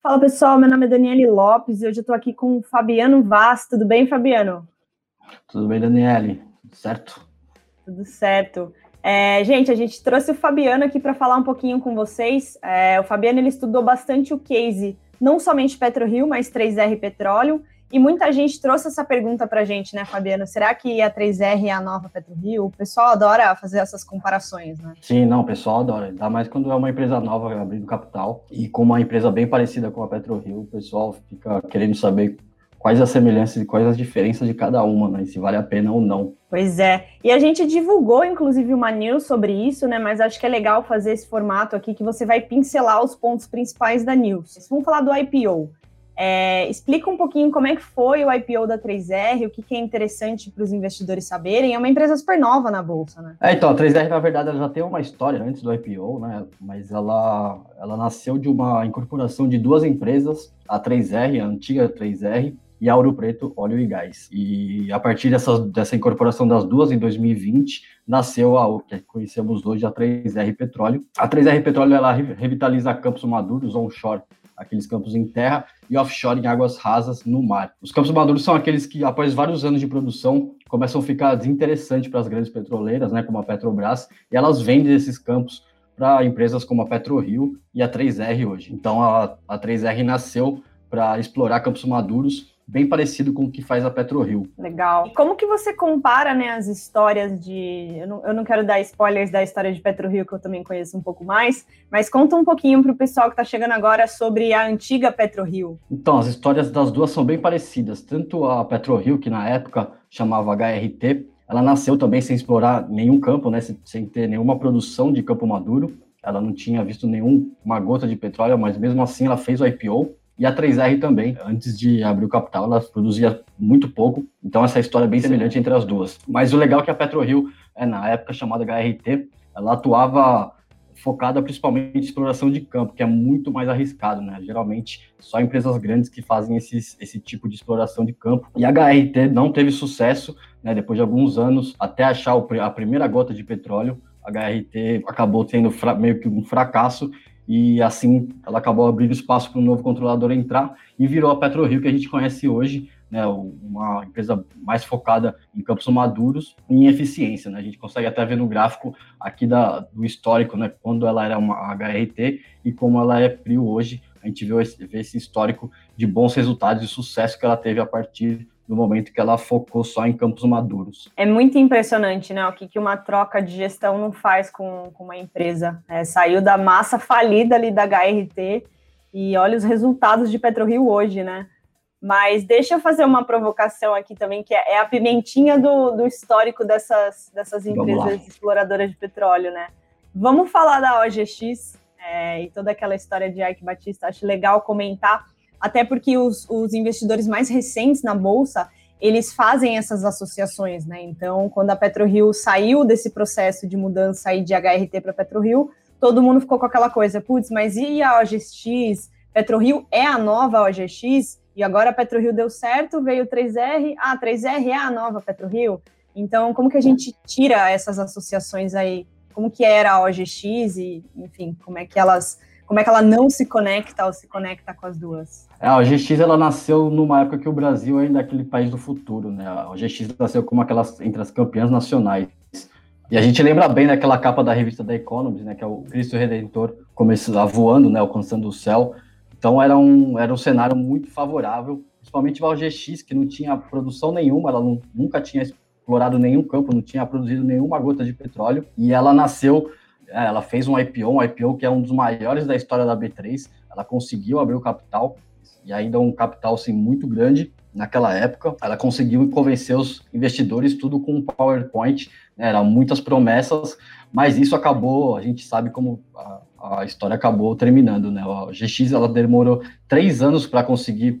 Fala pessoal, meu nome é Daniele Lopes e hoje eu estou aqui com o Fabiano Vaz. Tudo bem, Fabiano? Tudo bem, Daniele? Certo? Tudo certo. É, gente, a gente trouxe o Fabiano aqui para falar um pouquinho com vocês. É, o Fabiano ele estudou bastante o case, não somente PetroRio, mas 3R Petróleo. E muita gente trouxe essa pergunta para a gente, né, Fabiano? Será que a 3R é a nova PetroRio? O pessoal adora fazer essas comparações, né? Sim, não, o pessoal adora. Ainda mais quando é uma empresa nova abrindo capital e com uma empresa bem parecida com a PetroRio, o pessoal fica querendo saber quais as semelhanças e quais as diferenças de cada uma, né? E se vale a pena ou não. Pois é. E a gente divulgou, inclusive, uma news sobre isso, né? Mas acho que é legal fazer esse formato aqui que você vai pincelar os pontos principais da news. Vamos falar do IPO. É, explica um pouquinho como é que foi o IPO da 3R, o que, que é interessante para os investidores saberem. É uma empresa super nova na Bolsa, né? É, então, a 3R, na verdade, ela já tem uma história antes do IPO, né? Mas ela, ela nasceu de uma incorporação de duas empresas, a 3R, a antiga 3R, e a Ouro Preto Óleo e Gás. E a partir dessa, dessa incorporação das duas, em 2020, nasceu a, o que conhecemos hoje, a 3R Petróleo. A 3R Petróleo, ela revitaliza campos maduros onshore aqueles campos em terra, e offshore em águas rasas no mar. Os campos maduros são aqueles que, após vários anos de produção, começam a ficar desinteressantes para as grandes petroleiras, né, como a Petrobras, e elas vendem esses campos para empresas como a PetroRio e a 3R hoje. Então, a, a 3R nasceu para explorar campos maduros bem parecido com o que faz a PetroRio. Legal. E como que você compara, né, as histórias de... Eu não, eu não quero dar spoilers da história de PetroRio, que eu também conheço um pouco mais, mas conta um pouquinho para o pessoal que está chegando agora sobre a antiga PetroRio. Então, as histórias das duas são bem parecidas. Tanto a PetroRio, que na época chamava HRT, ela nasceu também sem explorar nenhum campo, né, sem ter nenhuma produção de campo maduro. Ela não tinha visto nenhuma gota de petróleo, mas mesmo assim ela fez o IPO e a 3R também, antes de abrir o capital, ela produzia muito pouco. Então, essa história é bem semelhante entre as duas. Mas o legal é que a PetroRio, é, na época chamada HRT, ela atuava focada principalmente em exploração de campo, que é muito mais arriscado, né? Geralmente, só empresas grandes que fazem esses, esse tipo de exploração de campo. E a HRT não teve sucesso, né? Depois de alguns anos, até achar a primeira gota de petróleo, a HRT acabou tendo meio que um fracasso e assim ela acabou abrindo espaço para um novo controlador entrar e virou a PetroRio que a gente conhece hoje, né, uma empresa mais focada em campos maduros e em eficiência. Né? A gente consegue até ver no gráfico aqui da, do histórico, né, quando ela era uma HRT e como ela é Prio hoje. A gente vê esse, vê esse histórico de bons resultados e sucesso que ela teve a partir no momento que ela focou só em campos maduros. É muito impressionante, né? O que, que uma troca de gestão não faz com, com uma empresa. É, saiu da massa falida ali da HRT e olha os resultados de PetroRio hoje, né? Mas deixa eu fazer uma provocação aqui também, que é, é a pimentinha do, do histórico dessas, dessas empresas exploradoras de petróleo, né? Vamos falar da OGX é, e toda aquela história de Ike Batista. Acho legal comentar até porque os, os investidores mais recentes na bolsa eles fazem essas associações, né? Então, quando a PetroRio saiu desse processo de mudança aí de HRT para PetroRio, todo mundo ficou com aquela coisa, putz, mas e a OGX? PetroRio é a nova OGX? E agora a PetroRio deu certo, veio o 3R, ah, 3R é a nova PetroRio? Então, como que a gente tira essas associações aí? Como que era a OGX e, enfim, como é que elas como é que ela não se conecta ou se conecta com as duas? É, a OGX ela nasceu numa época que o Brasil ainda é aquele país do futuro, né? A OGX nasceu como aquelas entre as campeãs nacionais. E a gente lembra bem daquela capa da revista da Economist, né, que é o Cristo Redentor começando voando, né, alcançando o céu. Então era um era um cenário muito favorável, principalmente para a OGX que não tinha produção nenhuma, ela não, nunca tinha explorado nenhum campo, não tinha produzido nenhuma gota de petróleo e ela nasceu ela fez um IPO, um IPO que é um dos maiores da história da B3. Ela conseguiu abrir o capital, e ainda um capital assim, muito grande naquela época. Ela conseguiu convencer os investidores tudo com PowerPoint, né? eram muitas promessas, mas isso acabou, a gente sabe como a, a história acabou terminando. Né? A GX ela demorou três anos para conseguir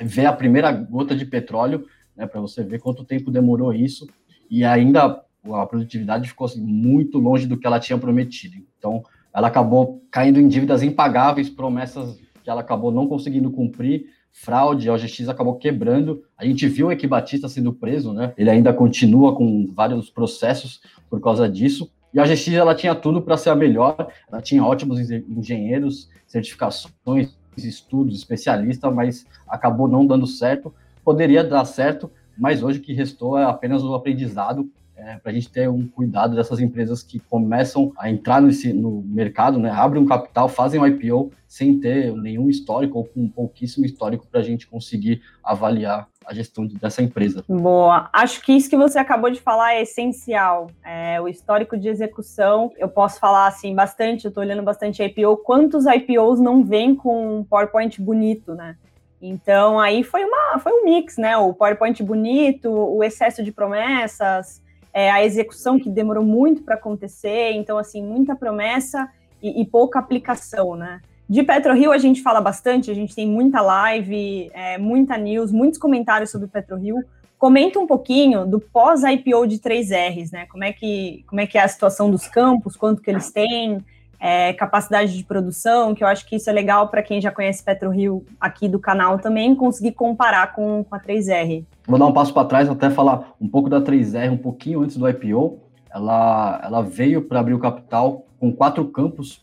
ver a primeira gota de petróleo, né? para você ver quanto tempo demorou isso, e ainda a produtividade ficou assim, muito longe do que ela tinha prometido. Então, ela acabou caindo em dívidas impagáveis, promessas que ela acabou não conseguindo cumprir, fraude, a OGX acabou quebrando. A gente viu o Equibatista sendo preso, né? Ele ainda continua com vários processos por causa disso. E a OGX ela tinha tudo para ser a melhor, ela tinha ótimos engenheiros, certificações, estudos, especialistas, mas acabou não dando certo. Poderia dar certo, mas hoje o que restou é apenas o aprendizado é, para a gente ter um cuidado dessas empresas que começam a entrar nesse, no mercado, né, abrem um capital, fazem um IPO sem ter nenhum histórico ou com pouquíssimo histórico para a gente conseguir avaliar a gestão dessa empresa. Boa. Acho que isso que você acabou de falar é essencial. É, o histórico de execução, eu posso falar assim bastante, eu estou olhando bastante IPO. Quantos IPOs não vêm com um PowerPoint bonito, né? Então aí foi uma foi um mix, né? O PowerPoint bonito, o excesso de promessas, é, a execução que demorou muito para acontecer, então, assim, muita promessa e, e, pouca aplicação, né? De PetroRio a gente fala bastante, a gente tem muita live, é, muita news, muitos comentários sobre PetroRio. Comenta um pouquinho do pós-IPO de 3Rs, né? Como é, que, como é que é a situação dos campos, quanto que eles têm, é, capacidade de produção, que eu acho que isso é legal para quem já conhece PetroRio aqui do canal também, conseguir comparar com, com a 3R. Vou dar um passo para trás, até falar um pouco da 3R, um pouquinho antes do IPO. Ela, ela veio para abrir o capital com quatro campos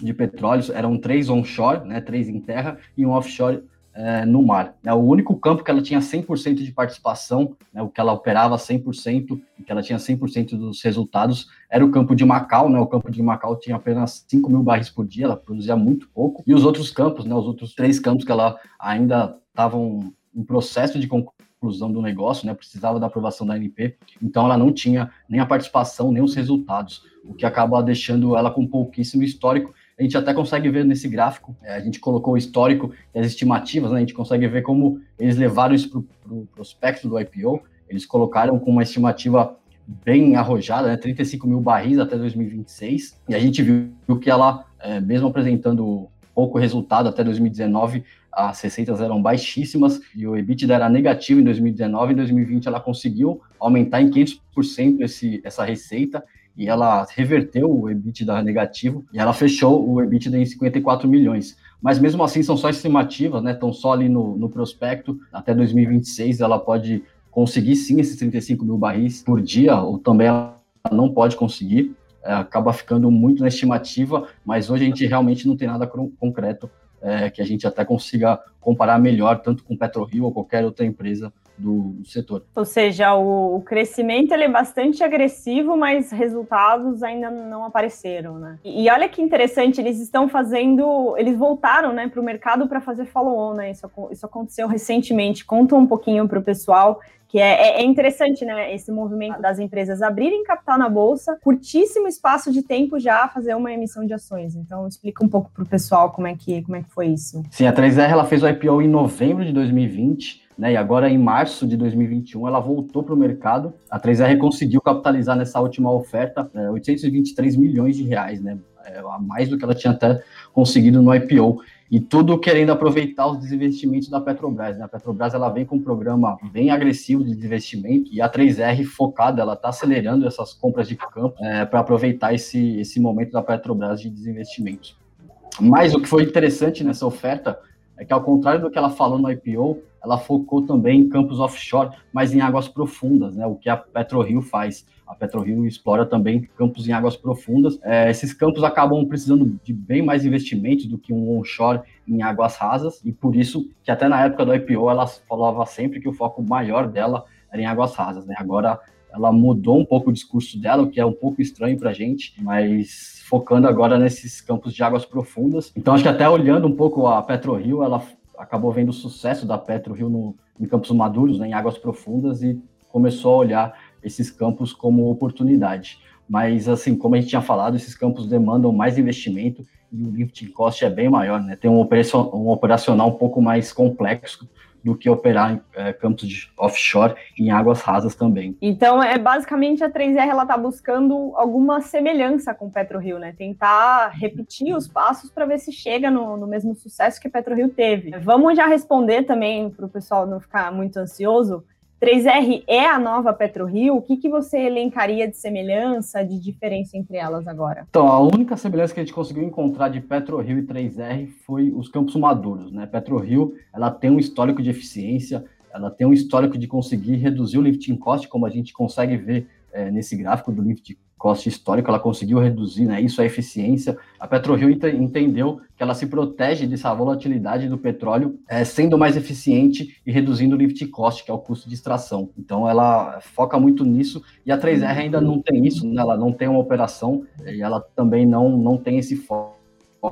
de petróleo, eram três onshore, né, três em terra e um offshore é, no mar. É o único campo que ela tinha 100% de participação, né, o que ela operava 100% e que ela tinha 100% dos resultados, era o campo de Macau. Né, o campo de Macau tinha apenas 5 mil barris por dia, ela produzia muito pouco. E os outros campos, né, os outros três campos que ela ainda estavam em processo de conclusão do negócio, né, precisava da aprovação da ANP, então ela não tinha nem a participação, nem os resultados, o que acaba deixando ela com pouquíssimo histórico a gente até consegue ver nesse gráfico, é, a gente colocou o histórico e as estimativas, né, a gente consegue ver como eles levaram isso para o prospecto do IPO, eles colocaram com uma estimativa bem arrojada, né, 35 mil barris até 2026, e a gente viu que ela, é, mesmo apresentando pouco resultado até 2019, as receitas eram baixíssimas e o EBITDA era negativo em 2019. Em 2020, ela conseguiu aumentar em 500% esse, essa receita e ela reverteu o EBITDA negativo e ela fechou o EBITDA em 54 milhões. Mas mesmo assim são só estimativas, né? Estão só ali no, no prospecto. Até 2026 ela pode conseguir sim esses 35 mil barris por dia, ou também ela não pode conseguir. É, acaba ficando muito na estimativa, mas hoje a gente realmente não tem nada concreto é, que a gente até consiga comparar melhor, tanto com PetroRio ou qualquer outra empresa do, setor. Ou seja, o, o, crescimento ele é bastante agressivo, mas resultados ainda não apareceram, né? E, e olha que interessante, eles estão fazendo, eles voltaram, né, para o mercado para fazer follow-on, né? Isso, isso aconteceu recentemente. Conta um pouquinho para o pessoal que é, é, interessante, né, esse movimento das empresas abrirem capital na bolsa, curtíssimo espaço de tempo já fazer uma emissão de ações. Então, explica um pouco para o pessoal como é que como é que foi isso. Sim, a 3R ela fez o IPO em novembro de 2020. Né, e agora, em março de 2021, ela voltou para o mercado. A 3R conseguiu capitalizar nessa última oferta é, 823 milhões de reais, né, é, a mais do que ela tinha até conseguido no IPO e tudo querendo aproveitar os desinvestimentos da Petrobras. Né? A Petrobras ela vem com um programa bem agressivo de desinvestimento e a 3R focada, ela está acelerando essas compras de campo é, para aproveitar esse, esse momento da Petrobras de desinvestimento. Mas o que foi interessante nessa oferta é que, ao contrário do que ela falou no IPO, ela focou também em campos offshore, mas em águas profundas, né? o que a PetroRio faz a PetroRio explora também campos em águas profundas. É, esses campos acabam precisando de bem mais investimentos do que um onshore em águas rasas, e por isso que até na época do IPO ela falava sempre que o foco maior dela era em águas rasas. Né? Agora ela mudou um pouco o discurso dela, o que é um pouco estranho para a gente, mas focando agora nesses campos de águas profundas. Então acho que até olhando um pouco a PetroRio, ela acabou vendo o sucesso da PetroRio no, em campos maduros, né, em águas profundas, e começou a olhar esses campos como oportunidade. Mas, assim, como a gente tinha falado, esses campos demandam mais investimento e o lifting cost é bem maior, né? Tem um, um operacional um pouco mais complexo do que operar em é, campos offshore em águas rasas também. Então, é basicamente a 3R ela está buscando alguma semelhança com PetroRio, né? Tentar repetir os passos para ver se chega no, no, mesmo sucesso que PetroRio teve. Vamos já responder também para o pessoal não ficar muito ansioso. 3R é a nova PetroRio? O que, que você elencaria de semelhança, de diferença entre elas agora? Então, a única semelhança que a gente conseguiu encontrar de PetroRio e 3R foi os campos maduros, né? PetroRio, ela tem um histórico de eficiência, ela tem um histórico de conseguir reduzir o lifting cost, como a gente consegue ver é, nesse gráfico do lifting cost histórico, ela conseguiu reduzir, né? Isso é eficiência. A PetroRio entendeu que ela se protege dessa volatilidade do petróleo, é, sendo mais eficiente e reduzindo o lift cost, que é o custo de extração. Então, ela foca muito nisso e a 3R ainda não tem isso, né? Ela não tem uma operação e ela também não, não tem esse foco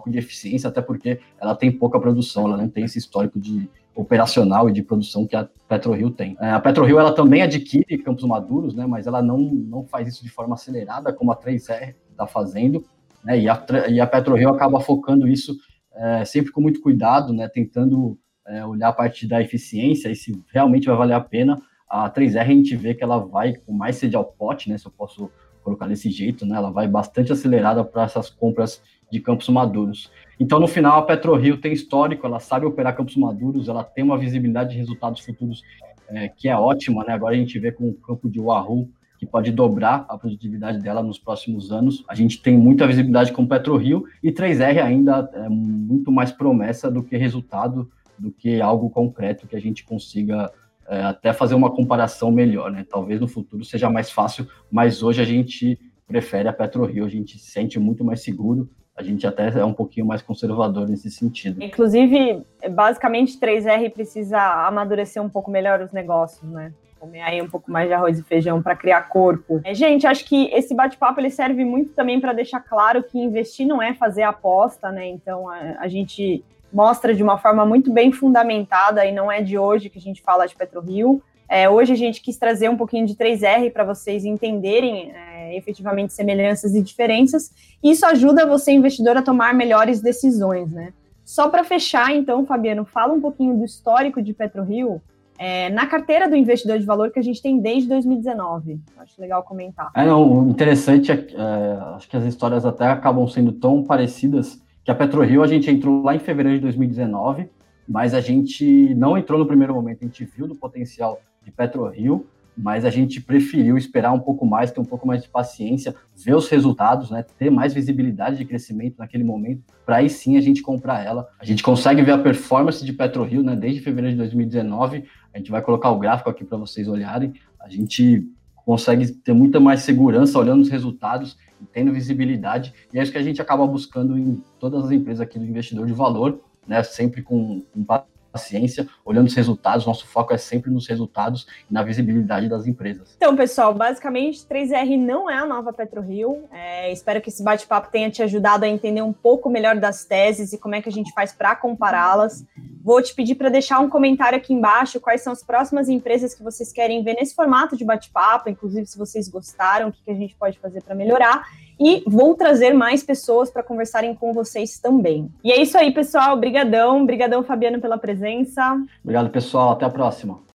de eficiência, até porque ela tem pouca produção, ela não tem esse histórico de operacional e de produção que a PetroRio tem. É, a PetroRio ela também adquire campos maduros, né, mas ela não, não faz isso de forma acelerada como a 3R está fazendo, né, e, a, e a PetroRio acaba focando isso é, sempre com muito cuidado, né, tentando é, olhar a parte da eficiência e se realmente vai valer a pena. A 3R a gente vê que ela vai com mais sede ao pote, né, se eu posso colocar desse jeito, né, ela vai bastante acelerada para essas compras de campos maduros. Então, no final, a PetroRio tem histórico, ela sabe operar campos maduros, ela tem uma visibilidade de resultados futuros é, que é ótima, né? Agora a gente vê com o campo de Wahoo, que pode dobrar a produtividade dela nos próximos anos. A gente tem muita visibilidade com PetroRio e 3R ainda é muito mais promessa do que resultado, do que algo concreto que a gente consiga é, até fazer uma comparação melhor, né? Talvez no futuro seja mais fácil, mas hoje a gente prefere a PetroRio, a gente se sente muito mais seguro, a gente até é um pouquinho mais conservador nesse sentido. Inclusive, basicamente, 3R precisa amadurecer um pouco melhor os negócios, né? Comer aí um pouco mais de arroz e feijão para criar corpo. É, gente, acho que esse bate-papo ele serve muito também para deixar claro que investir não é fazer aposta, né? Então a, a gente mostra de uma forma muito bem fundamentada e não é de hoje que a gente fala de PetroRio. É, hoje a gente quis trazer um pouquinho de 3R para vocês entenderem é, efetivamente semelhanças e diferenças, e isso ajuda você, investidor, a tomar melhores decisões, né? Só para fechar, então, Fabiano, fala um pouquinho do histórico de PetroRio é, na carteira do investidor de valor que a gente tem desde 2019. Acho legal comentar. É, não, interessante, é, é, acho que as histórias até acabam sendo tão parecidas que a PetroRio a gente entrou lá em fevereiro de 2019, mas a gente não entrou no primeiro momento, a gente viu do potencial de PetroRio, mas a gente preferiu esperar um pouco mais, ter um pouco mais de paciência, ver os resultados, né, ter mais visibilidade de crescimento naquele momento, para aí sim a gente comprar ela. A gente consegue ver a performance de PetroRio, né, desde fevereiro de 2019. A gente vai colocar o gráfico aqui para vocês olharem. A gente consegue ter muita mais segurança olhando os resultados, tendo visibilidade, e é isso que a gente acaba buscando em todas as empresas aqui do investidor de valor, né, sempre com, com paciência, olhando os resultados. Nosso foco é sempre nos resultados e na visibilidade das empresas. Então, pessoal, basicamente, 3R não é a nova PetroRio. É, espero que esse bate-papo tenha te ajudado a entender um pouco melhor das teses e como é que a gente faz para compará-las. Vou te pedir para deixar um comentário aqui embaixo quais são as próximas empresas que vocês querem ver nesse formato de bate-papo, inclusive se vocês gostaram, o que, a gente pode fazer para melhorar e vou trazer mais pessoas para conversarem com vocês também. E é isso aí, pessoal. Obrigadão, obrigadão, Fabiano, pela presença. Obrigado, pessoal. Até a próxima.